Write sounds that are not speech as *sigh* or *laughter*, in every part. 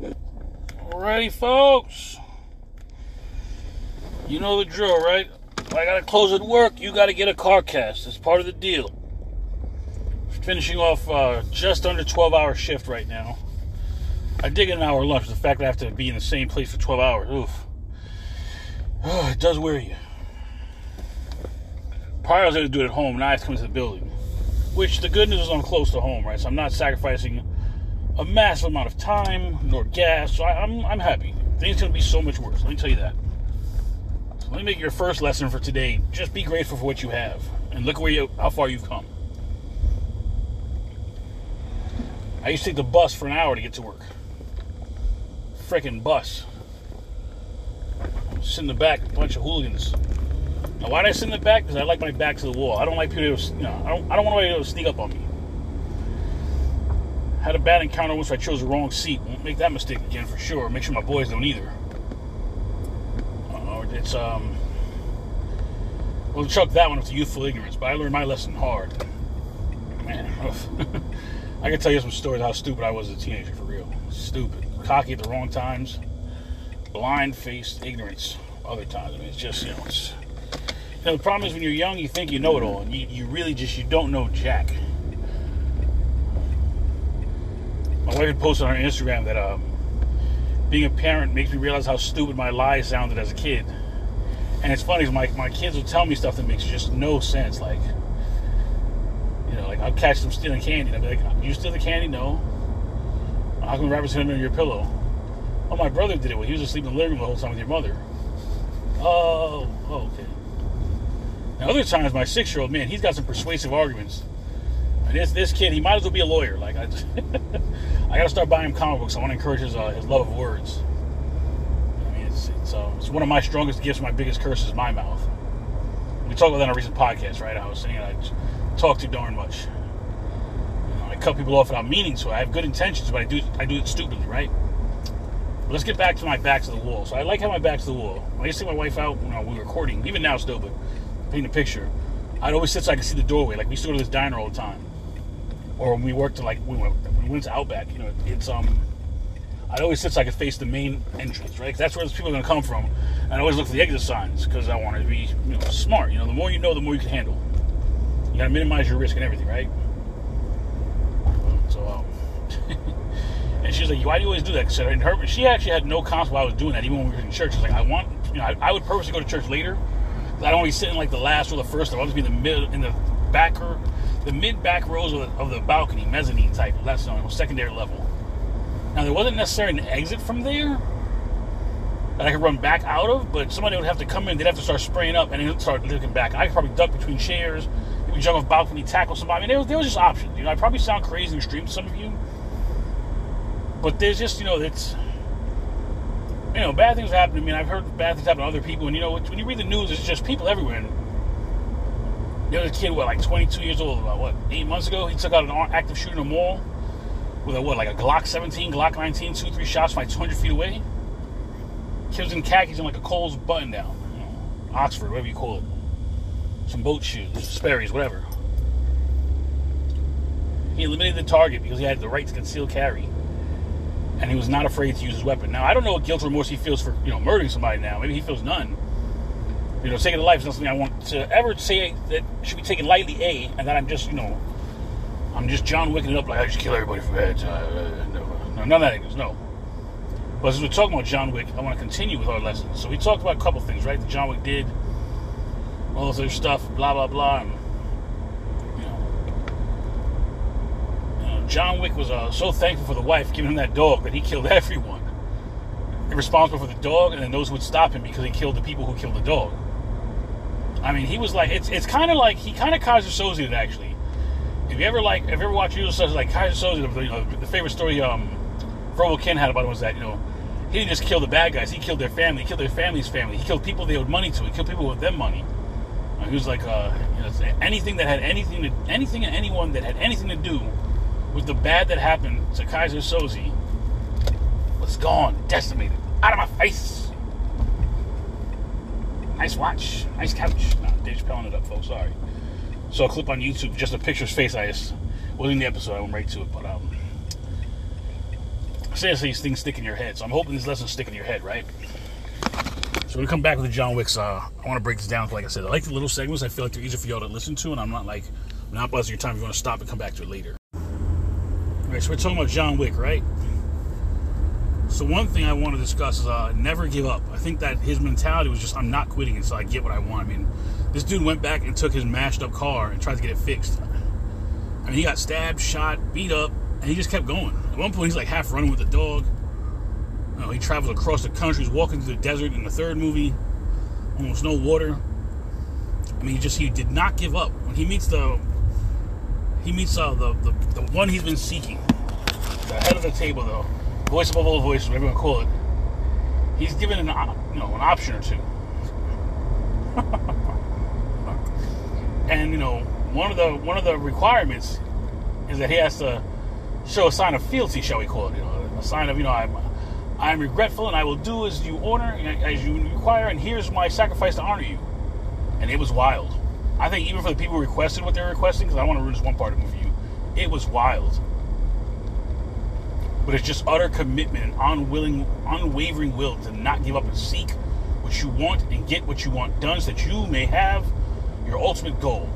Alrighty, folks. You know the drill, right? I gotta close at work. You gotta get a car cast. It's part of the deal. Finishing off uh, just under 12 hour shift right now. I dig an hour lunch. The fact that I have to be in the same place for 12 hours, oof. Oh, *sighs* it does wear you. Prior, I was able to do it at home. Now I have to come to the building. Which the good news is I'm close to home, right? So I'm not sacrificing a massive amount of time nor gas. So I, I'm I'm happy. Things gonna be so much worse. Let me tell you that. So let me make your first lesson for today. Just be grateful for what you have, and look where you how far you've come. I used to take the bus for an hour to get to work. Freaking bus. Sit in the back, a bunch of hooligans. Now, why did I sit in the back? Because I like my back to the wall. I don't like people to, you know, I don't, I don't want anybody to sneak up on me. Had a bad encounter once I chose the wrong seat. Won't make that mistake again for sure. Make sure my boys don't either. Uh, it's, um, we'll chuck that one up to youthful ignorance, but I learned my lesson hard. Man, *laughs* I can tell you some stories how stupid I was as a teenager, for real. Stupid. Cocky at the wrong times. Blind faced ignorance other times. I mean, it's just, you know, it's you know, the problem is when you're young, you think you know it all, and you, you really just you don't know jack. My wife had posted on her Instagram that um, being a parent makes me realize how stupid my lies sounded as a kid. And it's funny, my my kids will tell me stuff that makes just no sense. Like, you know, like I'll catch them stealing candy, and I'll be like, "You steal the candy? No. How come rabbits hit under your pillow? Oh, my brother did it. Well, he was asleep in the living room the whole time with your mother. Oh, oh okay. Now, other times, my six-year-old man, he's got some persuasive arguments. This this kid, he might as well be a lawyer. Like I, *laughs* I got to start buying him comic books. I want to encourage his uh, his love of words. I mean, it's it's, uh, it's one of my strongest gifts. My biggest curse is my mouth. We talked about that on a recent podcast, right? I was saying I talk too darn much. You know, I cut people off without meaning to. I have good intentions, but I do I do it stupidly, right? But let's get back to my back to the wall. So I like how my back to the wall. I used to take my wife out when you know, we were recording, even now still, but paint a picture. I'd always sit so I could see the doorway. Like we used to go to this diner all the time, or when we worked like we went, we went to Outback. You know, it's um. I'd always sit so I could face the main entrance, right? 'Cause that's where those people are to come from. And I always look for the exit signs because I wanted to be you know, smart. You know, the more you know, the more you can handle. You got to minimize your risk and everything, right? So, um, *laughs* and she was like, "Why do you always do that?" Because in her, she actually had no concept why I was doing that, even when we were in church. She's like, "I want, you know, I, I would purposely go to church later. I don't want to be sitting like the last or the first. I want to be in the mid, in the back, or the mid back rows of the, of the balcony, mezzanine type. That's on secondary level. Now there wasn't necessarily an exit from there that I could run back out of, but somebody would have to come in. They'd have to start spraying up and then start looking back. I could probably duck between chairs, maybe jump off balcony, tackle somebody. I mean, there was, there was just options. You know, I probably sound crazy and extreme to some of you, but there's just you know it's you know bad things happen to me. And I've heard bad things happen to other people, and you know when you read the news, it's just people everywhere. And there was a kid, what, like 22 years old, about what, eight months ago? He took out an active shooter in a mall with a what, like a Glock 17, Glock 19, two, three shots from like 200 feet away. Kid was in khakis and like a Kohl's button down, you know, Oxford, whatever you call it, some boat shoes, Sperry's, whatever. He eliminated the target because he had the right to conceal carry, and he was not afraid to use his weapon. Now I don't know what guilt or remorse he feels for you know murdering somebody. Now maybe he feels none. You know, taking life is not something I want to ever say that should be taken lightly. A, and that I'm just you know, I'm just John Wicking it up like I just kill everybody for bad. Uh, no, no, none of that is no. But as we're talking about John Wick, I want to continue with our lessons. So we talked about a couple things, right? That John Wick did, all this other stuff, blah blah blah. And, know, John Wick was uh, so thankful for the wife giving him that dog that he killed *laughs* everyone. Responsible for the dog, and then those who would stop him because he killed the people who killed the dog. I mean, he was like, it's it's kind of like he kind of Keyser Soze actually. If you ever like, if you ever watch usual like Keyser Soze, you know, the favorite story um, Verbal Kint had about him was that you know he didn't just kill the bad guys; he killed their family, he killed their family's family, he killed people they owed money to, he killed people with them money. Uh, he was like, uh, you know, anything that had anything to, anything and anyone that had anything to do with the bad that happened to Keyser Soze was gone, decimated, out of my face. Nice watch, nice couch. No, Dave's pelling it up, folks. Sorry. Saw a clip on YouTube, just a picture of face. I just wasn't in the episode. I went right to it, but um, seriously, these things stick in your head. So I'm hoping these lessons stick in your head, right? So we come back with the John Wicks. Uh, I want to break this down. Like I said, I like the little segments. I feel like they're easier for y'all to listen to, and I'm not like I'm not busting your time. If you want to stop and come back to it later. All right, so we're talking about John Wick, right? So one thing I want to discuss is uh, never give up. I think that his mentality was just I'm not quitting until I get what I want. I mean, this dude went back and took his mashed up car and tried to get it fixed. I mean, he got stabbed, shot, beat up, and he just kept going. At one point, he's like half running with the dog. You know, he travels across the country. He's walking through the desert in the third movie. Almost no water. I mean, he just he did not give up. When he meets the he meets uh, the, the the one he's been seeking, the head of the table, though, voice above all voices, whatever you want to call it. He's given an you know an option or two. *laughs* and you know one of the one of the requirements is that he has to show a sign of fealty, shall we call it? You know, a sign of you know I'm I'm regretful and I will do as you order, as you require, and here's my sacrifice to honor you. And it was wild. I think even for the people who requested what they were requesting, because I want to ruin this one part of the movie, it was wild. But it's just utter commitment and unwilling, unwavering will to not give up and seek what you want and get what you want done so that you may have your ultimate goal.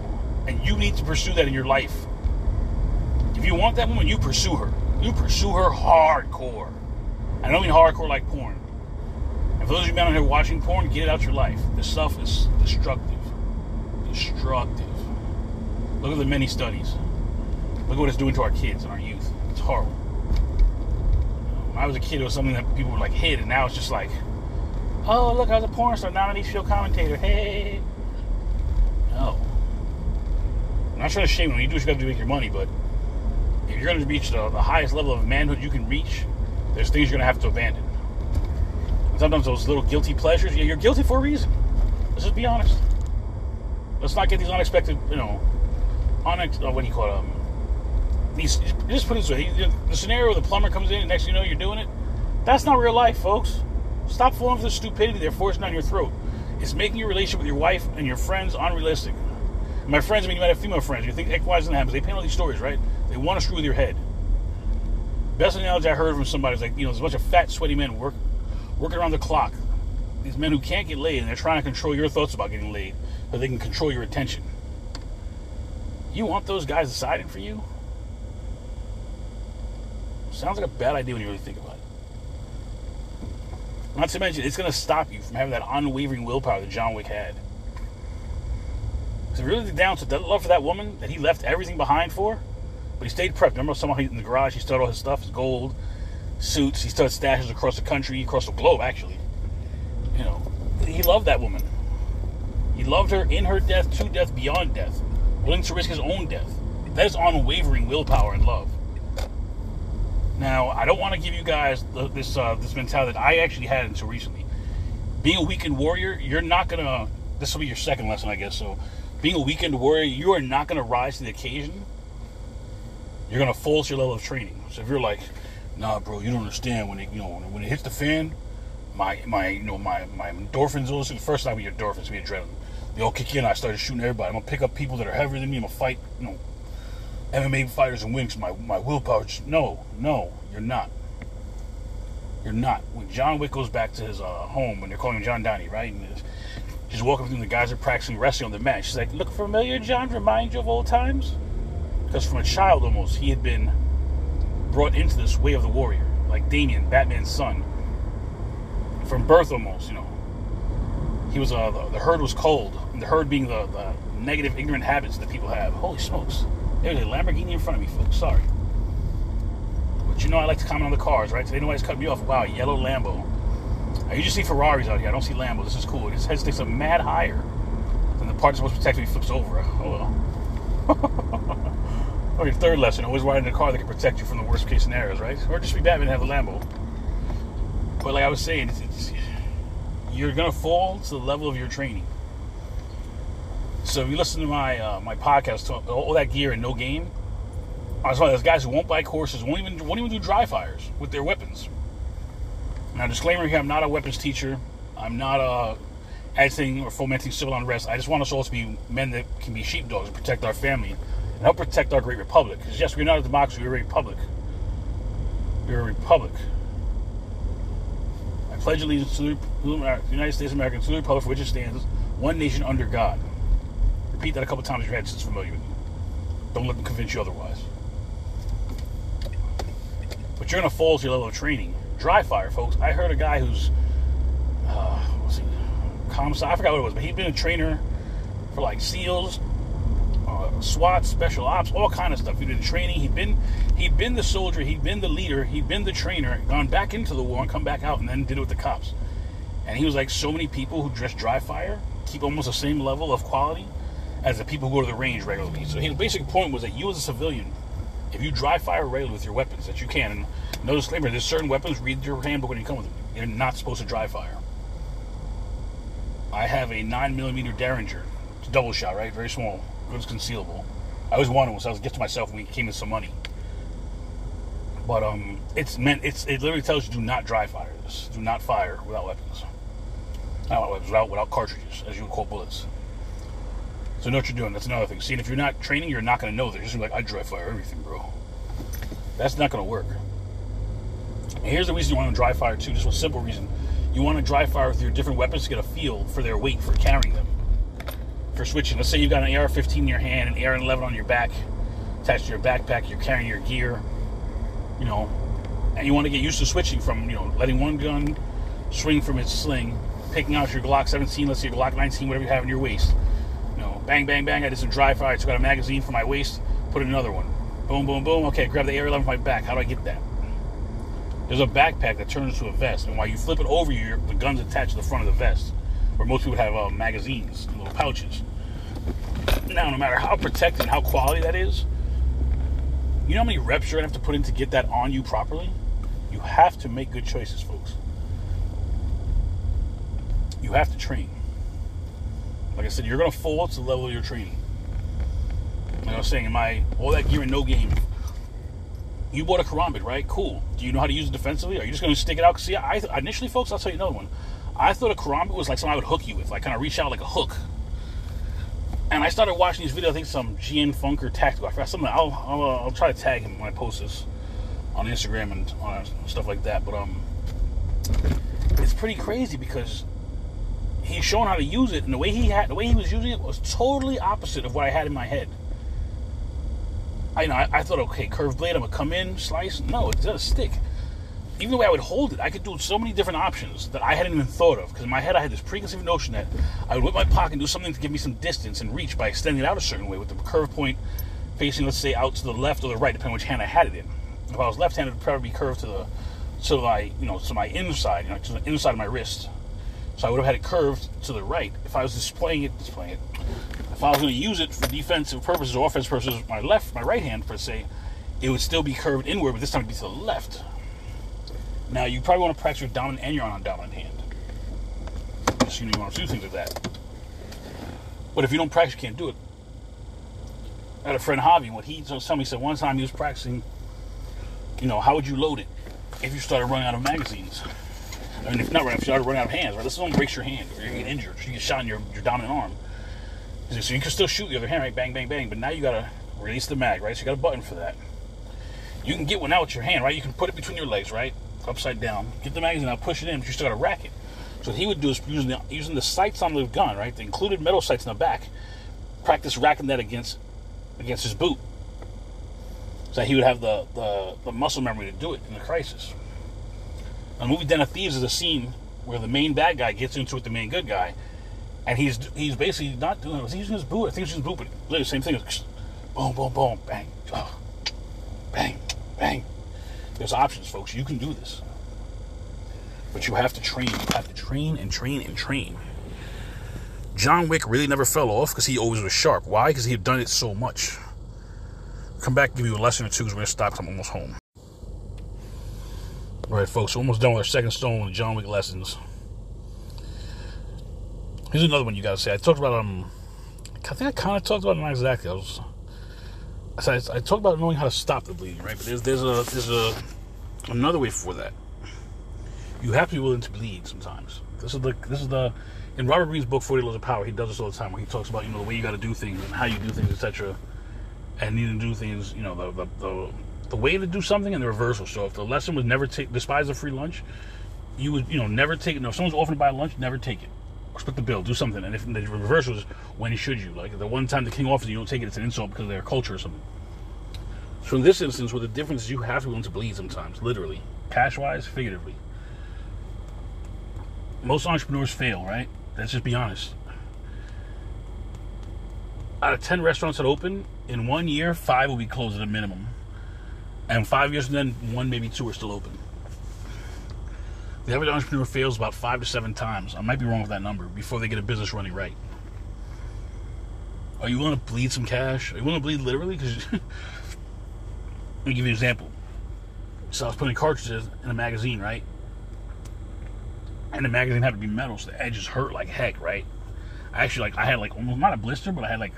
And you need to pursue that in your life. If you want that woman, you pursue her. You pursue her hardcore. I don't mean hardcore like porn. And for those of you out here watching porn, get it out your life. This stuff is destructive. Destructive. Look at the many studies. Look at what it's doing to our kids and our youth. It's horrible. I was a kid, it was something that people were like hid, and now it's just like, oh, look, I was a porn star. Now I need to show commentator. Hey. No. I'm not trying to shame you. You do what you got to do to make your money, but if you're going to reach the, the highest level of manhood you can reach, there's things you're going to have to abandon. And sometimes those little guilty pleasures, yeah, you're guilty for a reason. Let's just be honest. Let's not get these unexpected, you know, unex- uh, what do you call it? These, just put it this way: the scenario where the plumber comes in, and next thing you know, you're doing it. That's not real life, folks. Stop falling for the stupidity they're forcing down your throat. It's making your relationship with your wife and your friends unrealistic. My friends, I mean, you might have female friends. You think X, Y, Z happens. They paint all these stories, right? They want to screw with your head. Best analogy I heard from somebody is like, you know, there's a bunch of fat, sweaty men work, working around the clock. These men who can't get laid, and they're trying to control your thoughts about getting laid, so they can control your attention. You want those guys deciding for you? Sounds like a bad idea when you really think about it. Not to mention, it's going to stop you from having that unwavering willpower that John Wick had. So really down to that love for that woman that he left everything behind for, but he stayed prepped. Remember somehow in the garage he stowed all his stuff, his gold, suits, he started stashes across the country, across the globe actually. You know, he loved that woman. He loved her in her death, to death, beyond death, willing to risk his own death. That is unwavering willpower and love. Now, I don't want to give you guys this uh, this mentality that I actually had until recently. Being a weekend warrior, you're not gonna. This will be your second lesson, I guess. So, being a weekend warrior, you are not gonna rise to the occasion. You're gonna false your level of training. So if you're like, nah, bro, you don't understand when it, you know, when it hits the fan, my my you know my my endorphins. Those the first time we endorphins, we adrenaline. They all kick in. I started shooting everybody. I'm gonna pick up people that are heavier than me. I'm gonna fight, you know, MMA fighters and wings. My my willpower. No, no, you're not. You're not. When John Wick goes back to his uh, home, when they're calling him Jardani, right? And he's walking through, the guys are practicing wrestling on the mat. She's like, "Look familiar, John? Remind you of old times?" Because from a child, almost, he had been brought into this way of the warrior, like Damien, Batman's son. From birth, almost, you know. He was uh, the, the herd was cold. And the herd being the, the negative, ignorant habits that people have. Holy smokes! There's a Lamborghini in front of me, folks. Sorry. But you know I like to comment on the cars, right? Today nobody's cut me off. Wow, yellow Lambo. I usually see Ferraris out here. I don't see Lambo. This is cool. His head sticks up mad higher than the part that's supposed to protect me flips over. Oh well. *laughs* your third lesson, always ride in a car that can protect you from the worst case scenarios, right? Or just be Batman and have a Lambo. But like I was saying, it's, it's, you're gonna fall to the level of your training. So if you listen to my uh, my podcast, all that gear and no game, I was those guys who won't buy courses, won't even won't even do dry fires with their weapons. Now, disclaimer here: I'm not a weapons teacher. I'm not a agitating or fomenting civil unrest. I just want us all to be men that can be sheepdogs and protect our family and help protect our great republic. Because yes, we're not a democracy; we're a republic. We're a republic. I pledge allegiance to the United States of America, to the republic for which it stands, one nation under God. Repeat that a couple times your head it's familiar with you. Don't let them convince you otherwise. But you're to fall to your level of training. Dry fire, folks. I heard a guy who's, uh, what's he, commissar, I forgot what it was, but he'd been a trainer for like SEALs, uh, SWAT, special ops, all kind of stuff. He'd been training. He'd been he'd been the soldier. He'd been the leader. He'd been the trainer. Gone back into the war and come back out and then did it with the cops. And he was like, so many people who dress dry fire keep almost the same level of quality as the people who go to the range regularly. So his basic point was that you as a civilian, if you dry fire regularly with your weapons, that you can. And no disclaimer: there's certain weapons. Read your handbook when you come with them. You're not supposed to dry fire. I have a nine millimeter Derringer. It's a double shot, right? Very small. It's concealable. I always wanted one, so I was a gift to myself when we came with some money. But um, it's meant it's it literally tells you do not dry fire this. Do not fire without weapons. Not weapons, without without cartridges, as you would call bullets. So know what you're doing. That's another thing. See, if you're not training, you're not going to know that. You're like, I dry fire everything, bro. That's not going to work. And here's the reason you want to dry fire too. Just a simple reason. You want to dry fire with your different weapons to get a feel for their weight for carrying them. For switching, let's say you've got an AR-15 in your hand, an AR-11 on your back, attached to your backpack. You're carrying your gear, you know, and you want to get used to switching from, you know, letting one gun swing from its sling, picking out your Glock 17, let's say your Glock 19, whatever you have in your waist. Bang, bang, bang. I did some dry fire. I took out a magazine from my waist, put in another one. Boom, boom, boom. Okay, grab the AR-11 from my back. How do I get that? There's a backpack that turns into a vest, and while you flip it over, your the gun's attached to the front of the vest, where most people have uh, magazines, little pouches. Now, no matter how protected and how quality that is, you know how many reps you're gonna have to put in to get that on you properly? You have to make good choices, folks. You have to train. Like I said, you're gonna fall to the level of your training. Like I was saying, in my all that gear and no game, you bought a karambit, right? Cool. Do you know how to use it defensively? Are you just to stick it out? See, I initially, folks, I'll tell you another one. I thought a karambit was like something I would hook you with, like kind of reach out like a hook. And I started watching these videos. I think some GN Funker tactical. I forgot something. I'll I'll, uh, I'll try to tag him when I post this on Instagram and uh, stuff like that. But um, it's pretty crazy because he's shown how to use it, and the way he had, the way he was using it was totally opposite of what I had in my head. I you know I, I, thought, okay, curved blade, I'm gonna come in, slice. No, it's a stick. Even the way I would hold it, I could do so many different options that I hadn't even thought of. Because in my head, I had this preconceived notion that I would whip my pocket and do something to give me some distance and reach by extending it out a certain way with the curve point facing, let's say, out to the left or the right, depending on which hand I had it in. If I was left-handed, it would probably be curved to the to my you know to my inside, you know, to the inside of my wrist. So I would have had it curved to the right. If I was displaying it, displaying it. If I was going to use it for defensive purposes or offensive purposes, my left, my right hand per se, it would still be curved inward, but this time it'd be to the left. Now you probably want to practice your dominant and your non-dominant hand. Just you know you want to do things like that. But if you don't practice, you can't do it. I had a friend Javi, what he told me, said one time he was practicing, you know, how would you load it if you started running out of magazines? I mean, if not, right if you started running out of hands, right? This is going to break your hand, or you get injured, you get shot in your, your dominant arm. So you can still shoot the other hand, right? Bang, bang, bang. But now you got to release the mag, right? So you got a button for that. You can get one out with your hand, right? You can put it between your legs, right? Upside down. Get the magazine out, push it in, but you still got to rack it. So what he would do is using the, using the sights on the gun, right? The included metal sights in the back. Practice racking that against against his boot. So he would have the, the, the muscle memory to do it in a crisis. The movie Den of Thieves is a scene where the main bad guy gets into it with the main good guy, and he's he's basically not doing. It was he using his boot? I think he's using his boot, but literally the same thing. boom, boom, boom, bang, oh, bang, bang. There's options, folks. You can do this, but you have to train. You have to train and train and train. John Wick really never fell off because he always was sharp. Why? Because he had done it so much. Come back, give you a lesson or two we're gonna stop. I'm almost home. All right, folks, we're almost done with our second stone John Wick lessons. Here's another one you gotta say. I talked about um, I think I kind of talked about it not exactly. I was, I, I talked about knowing how to stop the bleeding, right? But there's there's a there's a another way for that. You have to be willing to bleed sometimes. This is the this is the in Robert Greene's book Forty Laws of Power. He does this all the time, where he talks about you know the way you got to do things and how you do things, etc. And needing to do things, you know, the, the, the the way to do something and the reversal. So if the lesson was never take despise a free lunch, you would you know never take it. No, if someone's offering to buy lunch, never take it. Split the bill, do something. And if the reversal is when should you? Like the one time the king offers you, you don't take it. It's an insult because of their culture or something. So in this instance, where the difference is you have to be willing to bleed sometimes, literally, cash wise, figuratively. Most entrepreneurs fail, right? Let's just be honest. Out of 10 restaurants that open, in one year, five will be closed at a minimum. And five years from then, one, maybe two are still open. The average entrepreneur fails about five to seven times. I might be wrong with that number before they get a business running right. Are you willing to bleed some cash? Are you willing to bleed literally? Because *laughs* let me give you an example. So I was putting cartridges in a magazine, right? And the magazine had to be metal, so the edges hurt like heck, right? I actually like I had like almost not a blister, but I had like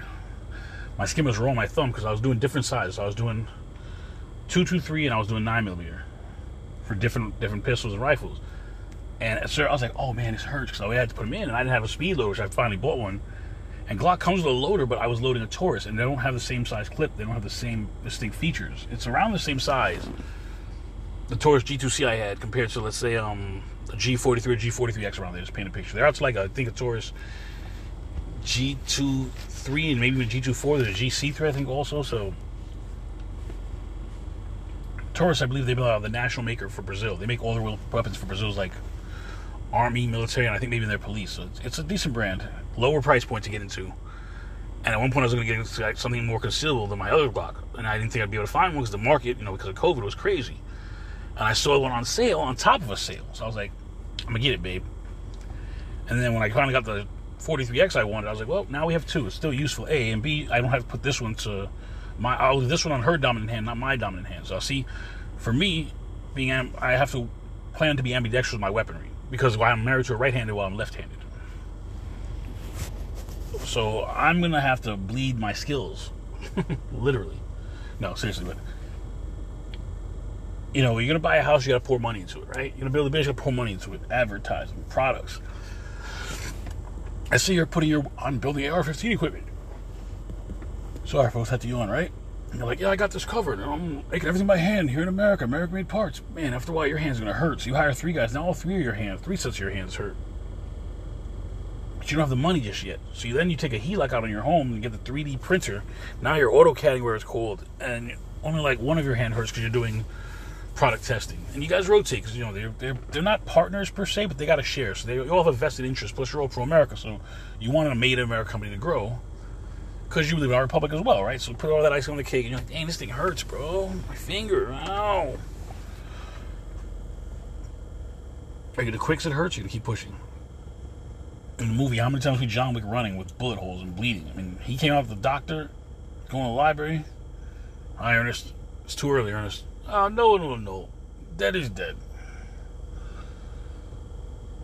my skin was raw on my thumb because I was doing different sizes. I was doing two two three, and I was doing nine millimeter for different different pistols and rifles. And sir, I was like, oh man, this hurts because I had to put them in, and I didn't have a speed loader, which I finally bought one. And Glock comes with a loader, but I was loading a Taurus, and they don't have the same size clip. They don't have the same distinct features. It's around the same size. The Taurus G2C I had compared to let's say um a G43 or G43X around there. Just paint a picture. They're out to like a, I think a Taurus G23 and maybe even G24. There's a GC3 I think also. So Taurus, I believe they are the national maker for Brazil. They make all their weapons for Brazil's like army, military, and I think maybe their police. So it's, it's, a decent brand, lower price point to get into. And at one point, I was going to get into something more concealable than my other Glock, and I didn't think I'd be able to find one because the market, you know, because of COVID, was crazy. And I saw one on sale on top of a sale, so I was like, I'm gonna get it, babe. And then when I finally got the 43X I wanted, I was like, well, now we have two. It's still useful. A and B, I don't have to put this one to my. I'll leave this one on her dominant hand, not my dominant hand. So see, for me, being I have to plan to be ambidextrous with my weaponry because I'm married to a right-handed while I'm left-handed. So I'm gonna have to bleed my skills, *laughs* literally. No, seriously, but you know, you're gonna buy a house, you gotta pour money into it, right? You're gonna build a business, you gotta pour money into it, advertising, products. I see you're putting your on building AR-15 equipment. Sorry, folks, had to yawn, right? And you're like, yeah, I got this covered. I'm making everything by hand here in America, American-made parts. Man, after a while, your hand's gonna hurt. So you hire three guys. Now all three of your hands, three sets of your hands hurt. But you don't have the money just yet. So you, then you take a HELOC out on your home and get the 3D printer. Now you're AutoCADing where it's cold, and only like one of your hand hurts because you're doing product testing. And you guys rotate because you know they're they're they're not partners per se, but they got to share. So they you all have a vested interest. Plus, you're all pro America, so you want a made in America company to grow because you live in our republic as well, right? So put all that icing on the cake, and you're like, dang, this thing hurts, bro. My finger, ow. Are you the quicks it hurts you to keep pushing? In the movie, how many times we John Wick running with bullet holes and bleeding? I mean, he came out of the doctor, going to the library. Hi, Ernest. It's too early, Ernest. Oh, no one will know. Dead is dead.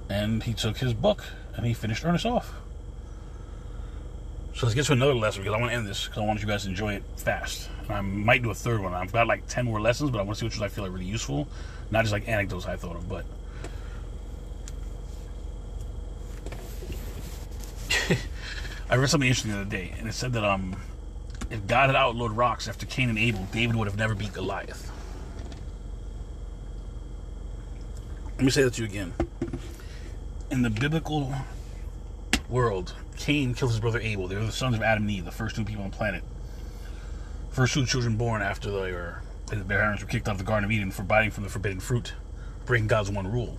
And he took his book and he finished Ernest off. So let's get to another lesson because I want to end this because I want you guys to enjoy it fast. I might do a third one. I've got like 10 more lessons, but I want to see which ones I feel are really useful. Not just like anecdotes I thought of, but. *laughs* I read something interesting the other day, and it said that um, if God had outlawed rocks after Cain and Abel, David would have never beat Goliath. Let me say that to you again. In the biblical world, Cain killed his brother Abel. They were the sons of Adam and Eve, the first two people on the planet. First two children born after they were, their parents were kicked out of the Garden of Eden for biting from the forbidden fruit, breaking God's one rule.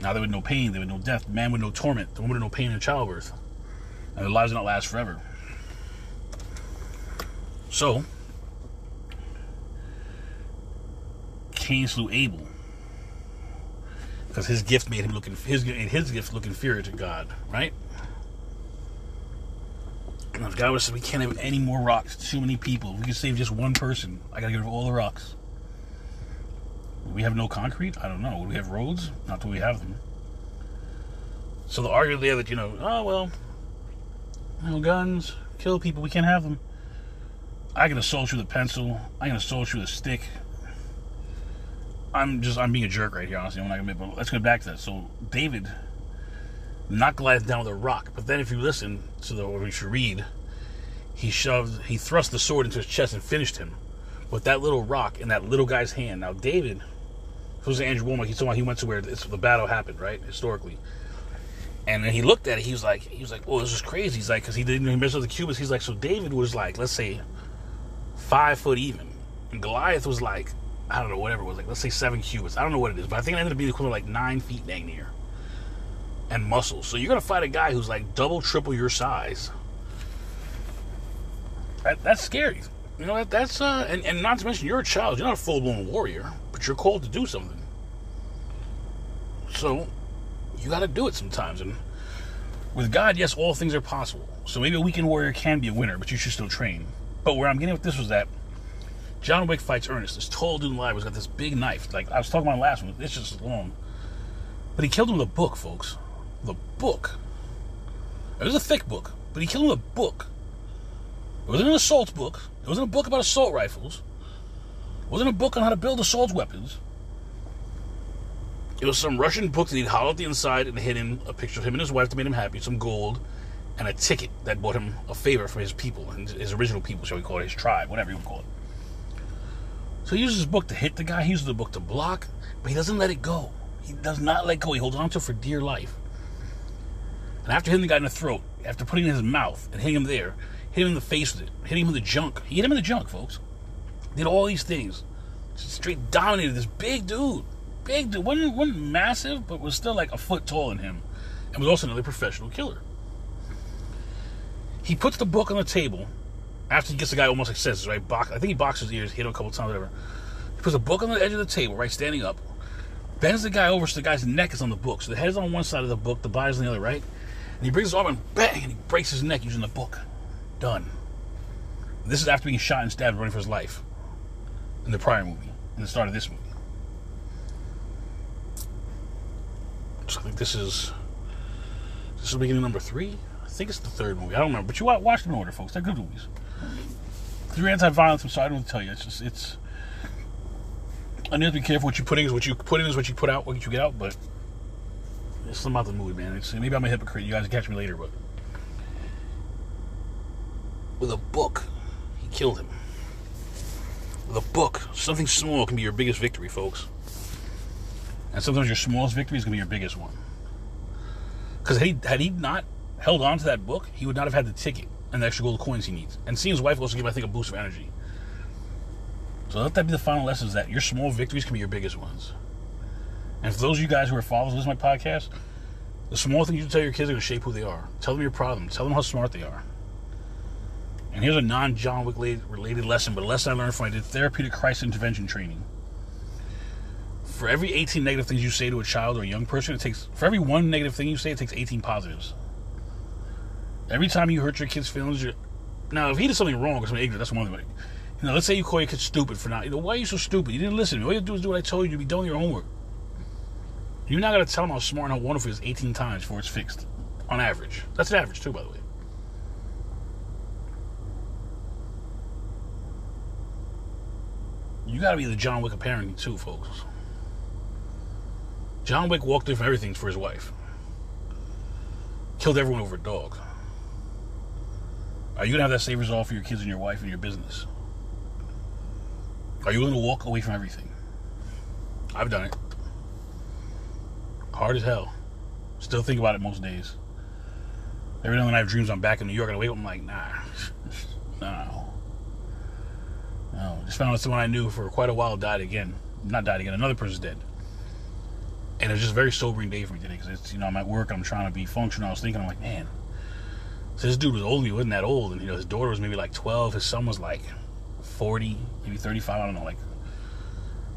Now there would no pain, there would no death, man would no torment, the woman would no pain in childbirth, and their lives would not last forever. So, Cain slew Abel because his gift made him look his his gift look inferior to God, right? And if God said we can't have any more rocks, too many people. we can save just one person. I gotta get rid of all the rocks. We have no concrete. I don't know. Would we have roads? Not till we have them. So the argument there that you know, oh well, no guns, kill people. We can't have them. I can assault you with a pencil. I can assault you with a stick. I'm just I'm being a jerk right here, honestly. I'm not gonna. But let's go back to that. So David knocked Goliath down with a rock, but then if you listen to the what we should read, he shoved he thrust the sword into his chest and finished him. with that little rock in that little guy's hand. Now, David, who's Andrew Wommack, he's talking he went to where the battle happened, right? Historically. And then he looked at it. He was like, he was like, "Well, this is crazy." He's like, because he didn't measure the cubits. He's like, so David was like, let's say, five foot even, and Goliath was like, I don't know, whatever it was, like let's say seven cubits. I don't know what it is, but I think it ended up being equivalent to like nine feet dang near, and muscles. So you're gonna fight a guy who's like double, triple your size. That, that's scary. You know that that's uh, and, and not to mention you're a child. You're not a full blown warrior, but you're called to do something. So you got to do it sometimes. And with God, yes, all things are possible. So maybe a weekend warrior can be a winner, but you should still train. But where I'm getting with this was that John Wick fights Ernest. This tall dude in the library has got this big knife. Like I was talking about last one, it's just long. But he killed him with a book, folks. The book. It was a thick book, but he killed him with a book. It wasn't an assault book. It wasn't a book about assault rifles. It wasn't a book on how to build assault weapons. It was some Russian book that he'd hollowed the inside and hidden a picture of him and his wife that made him happy, some gold, and a ticket that bought him a favor from his people, his original people, shall we call it, his tribe, whatever you would call it. So he uses his book to hit the guy, he uses the book to block, but he doesn't let it go. He does not let go. He holds on to it for dear life. And after hitting the guy in the throat, after putting it in his mouth and hitting him there, hit him in the face with it, hit him in the junk. He hit him in the junk, folks. Did all these things. Just straight dominated this big dude big dude. Wasn't, wasn't massive, but was still like a foot tall in him. And was also another professional killer. He puts the book on the table after he gets the guy almost like senses, right? Box, I think he boxes his ears, hit him a couple times, whatever. He puts a book on the edge of the table, right, standing up. Bends the guy over so the guy's neck is on the book. So the head is on one side of the book, the body's on the other, right? And he brings his arm and bang, and he breaks his neck using the book. Done. This is after being shot and stabbed, running for his life. In the prior movie, in the start of this movie. So I think this is this is beginning number three. I think it's the third movie. I don't remember, but you watch them in order, folks. They're good movies. If you're anti-violence, I'm sorry, I don't want to tell you. It's just it's. I need to be careful. What you put in is what you put in is what you put out. What you get out, but it's something about the movie, man. It's, maybe I'm a hypocrite. You guys can catch me later, but with a book, he killed him. With a book, something small can be your biggest victory, folks. And sometimes your smallest victory is going to be your biggest one. Because had he, had he not held on to that book, he would not have had the ticket and the extra gold coins he needs. And seeing his wife also give, I think, a boost of energy. So let that be the final lesson is that your small victories can be your biggest ones. And for those of you guys who are followers of my podcast, the small things you tell your kids are going to shape who they are. Tell them of them. Tell them how smart they are. And here's a non John Wick related lesson, but a lesson I learned from I did therapeutic crisis intervention training for every 18 negative things you say to a child or a young person, it takes for every one negative thing you say, it takes 18 positives. Every time you hurt your kid's feelings, you're, now if he did something wrong or something ignorant, that's one thing. You know, let's say you call your kid stupid for not. You know, why are you so stupid? You didn't listen to me. All you do is do what I told you to be doing your homework. You're not gonna tell him how smart and how wonderful he is 18 times before it's fixed, on average. That's an average too, by the way. You gotta be the John Wick of parenting too, folks. John Wick walked from everything for his wife. Killed everyone over a dog. Are you gonna have that same resolve for your kids and your wife and your business? Are you willing to walk away from everything? I've done it. Hard as hell. Still think about it most days. Every now and then I have dreams I'm back in New York and I wake up I'm like, nah, *laughs* no. No. Just found out someone I knew for quite a while died again. Not died again, another person's dead and it's just a very sobering day for me today because it's you know I'm at work I'm trying to be functional I was thinking I'm like man so this dude was old he wasn't that old and you know his daughter was maybe like 12 his son was like 40 maybe 35 I don't know like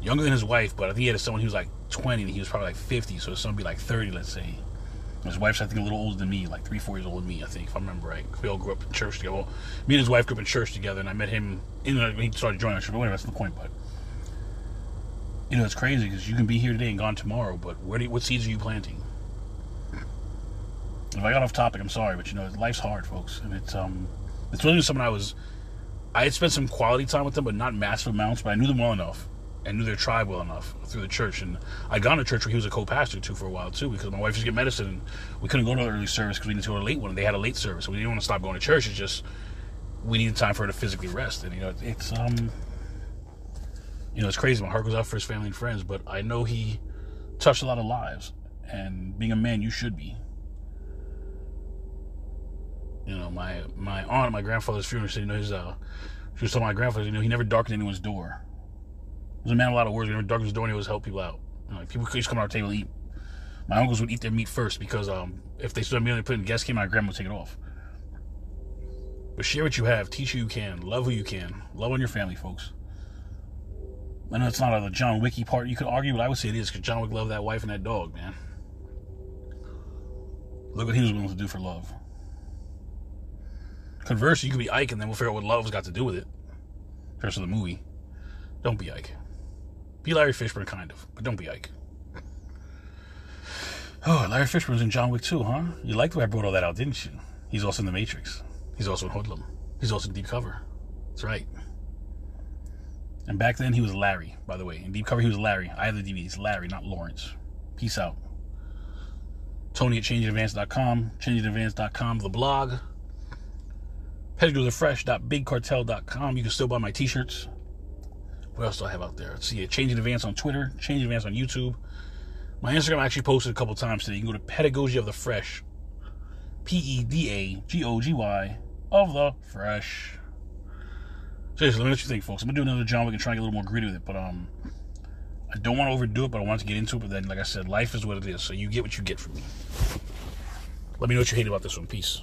younger than his wife but I think he had someone who was like 20 and he was probably like 50 so his son would be like 30 let's say his wife's I think a little older than me like three four years older than me I think if I remember right we all grew up in church together well, me and his wife grew up in church together and I met him in when he started joining us but whatever that's the point but you know, it's crazy because you can be here today and gone tomorrow, but where do what seeds are you planting? If I got off topic, I'm sorry, but you know, life's hard, folks, and it's um, it's really someone I was, I had spent some quality time with them, but not massive amounts, but I knew them well enough and knew their tribe well enough through the church, and I'd gone to church where he was a co-pastor too for a while too, because my wife used to get medicine, and we couldn't go to the early service because we needed to go to a late one, and they had a late service, so we didn't want to stop going to church. It's just we needed time for her to physically rest, and you know, it's um You know, it's crazy. My heart goes out for his family and friends, but I know he touched a lot of lives. And being a man, you should be. You know, my my aunt at my grandfather's funeral said, you know, his uh, she was telling my grandfather, you know, he never darkened anyone's door. He was a man of a lot of words. He never darkened his door, and he always help people out. You know, like people could just come to our table and eat. My uncles would eat their meat first because um, if they stood a meal and put in guest came, my grandma would take it off. But share what you have, teach who you can, love who you can, love on your family, folks. I know it's not a John Wicky part. You could argue, but I would say it is because John Wick loved that wife and that dog, man. Look what he was willing to do for love. Conversely, you could be Ike, and then we'll figure out what love's got to do with it. Rest of the movie. Don't be Ike. Be Larry Fishburne, kind of, but don't be Ike. Oh, Larry Fishburne's in John Wick too, huh? You liked the way I brought all that out, didn't you? He's also in The Matrix. He's also in Hoodlum. He's also in Deep Cover. That's right. And back then, he was Larry, by the way. In Deep Cover, he was Larry. I have the DVDs. Larry, not Laurence. Peace out. Tony at changeadvance.com, changeadvance.com, the blog. PedigrewTheFresh.BigCartel.com. You can still buy my t-shirts. What else do I have out there? See. Change Advance on Twitter, Change Advance on YouTube. My Instagram I actually posted a couple times today. You can go to Pedagogy of the Fresh. P E D A G O G Y of the Fresh. Seriously, let me know what you think, folks. I'm gonna do another John. We can try and get a little more gritty with it, but um, I don't want to overdo it, but I want to get into it. But then, like I said, life is what it is. So you get what you get from me. Let me know what you hate about this one. Peace.